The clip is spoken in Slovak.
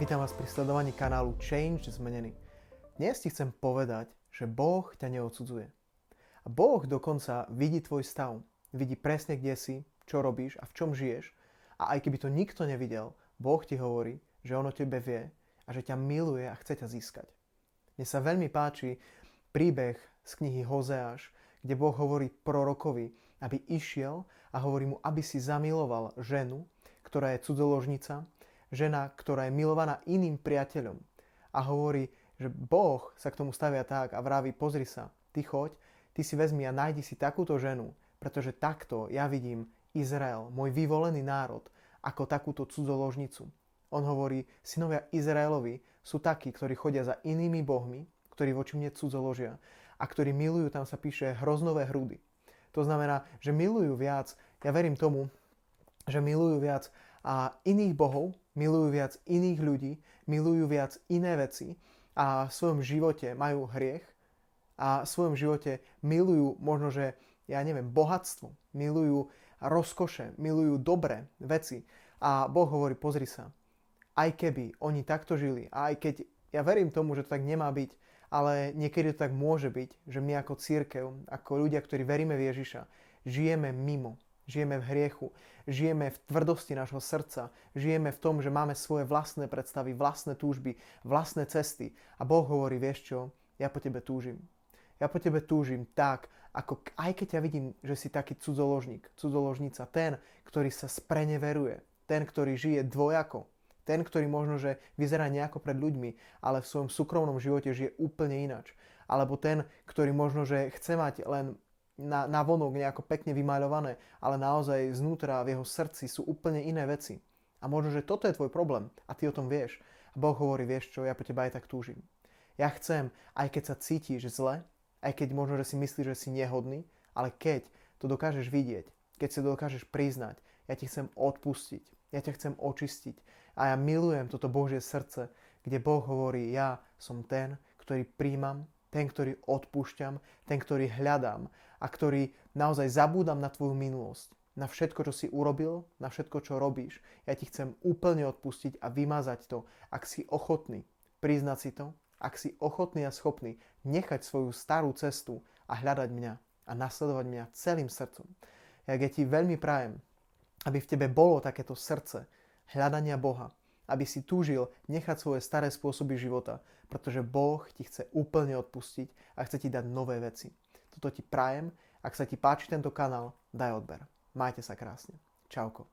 vítam vás pri sledovaní kanálu Change Zmenený. Dnes ti chcem povedať, že Boh ťa neodsudzuje. A Boh dokonca vidí tvoj stav, vidí presne kde si, čo robíš a v čom žiješ. A aj keby to nikto nevidel, Boh ti hovorí, že on o tebe vie a že ťa miluje a chce ťa získať. Mne sa veľmi páči príbeh z knihy Hozeáš, kde Boh hovorí prorokovi, aby išiel a hovorí mu, aby si zamiloval ženu, ktorá je cudzoložnica, žena, ktorá je milovaná iným priateľom a hovorí, že Boh sa k tomu stavia tak a vraví, pozri sa, ty choď, ty si vezmi a nájdi si takúto ženu, pretože takto ja vidím Izrael, môj vyvolený národ, ako takúto cudzoložnicu. On hovorí, synovia Izraelovi sú takí, ktorí chodia za inými bohmi, ktorí voči mne cudzoložia a ktorí milujú, tam sa píše, hroznové hrudy. To znamená, že milujú viac, ja verím tomu, že milujú viac a iných bohov, milujú viac iných ľudí, milujú viac iné veci a v svojom živote majú hriech a v svojom živote milujú možno, že ja neviem, bohatstvo, milujú rozkoše, milujú dobré veci. A Boh hovorí, pozri sa, aj keby oni takto žili, a aj keď ja verím tomu, že to tak nemá byť, ale niekedy to tak môže byť, že my ako církev, ako ľudia, ktorí veríme v Ježiša, žijeme mimo žijeme v hriechu, žijeme v tvrdosti nášho srdca, žijeme v tom, že máme svoje vlastné predstavy, vlastné túžby, vlastné cesty. A Boh hovorí, vieš čo, ja po tebe túžim. Ja po tebe túžim tak, ako aj keď ja vidím, že si taký cudzoložník, cudzoložnica, ten, ktorý sa spreneveruje, ten, ktorý žije dvojako, ten, ktorý možno, že vyzerá nejako pred ľuďmi, ale v svojom súkromnom živote žije úplne inač. Alebo ten, ktorý možno, že chce mať len na, na vonok nejako pekne vymaľované, ale naozaj znútra v jeho srdci sú úplne iné veci. A možno, že toto je tvoj problém a ty o tom vieš. A Boh hovorí, vieš čo, ja po teba aj tak túžim. Ja chcem, aj keď sa cítiš zle, aj keď možno, že si myslíš, že si nehodný, ale keď to dokážeš vidieť, keď si to dokážeš priznať, ja ti chcem odpustiť, ja ťa chcem očistiť. A ja milujem toto Božie srdce, kde Boh hovorí, ja som ten, ktorý príjmam ten, ktorý odpúšťam, ten, ktorý hľadám a ktorý naozaj zabúdam na tvoju minulosť, na všetko, čo si urobil, na všetko, čo robíš. Ja ti chcem úplne odpustiť a vymazať to, ak si ochotný priznať si to, ak si ochotný a schopný nechať svoju starú cestu a hľadať mňa a nasledovať mňa celým srdcom. Ja, ja ti veľmi prajem, aby v tebe bolo takéto srdce hľadania Boha, aby si túžil nechať svoje staré spôsoby života, pretože Boh ti chce úplne odpustiť a chce ti dať nové veci. Toto ti prajem. Ak sa ti páči tento kanál, daj odber. Majte sa krásne. Čauko.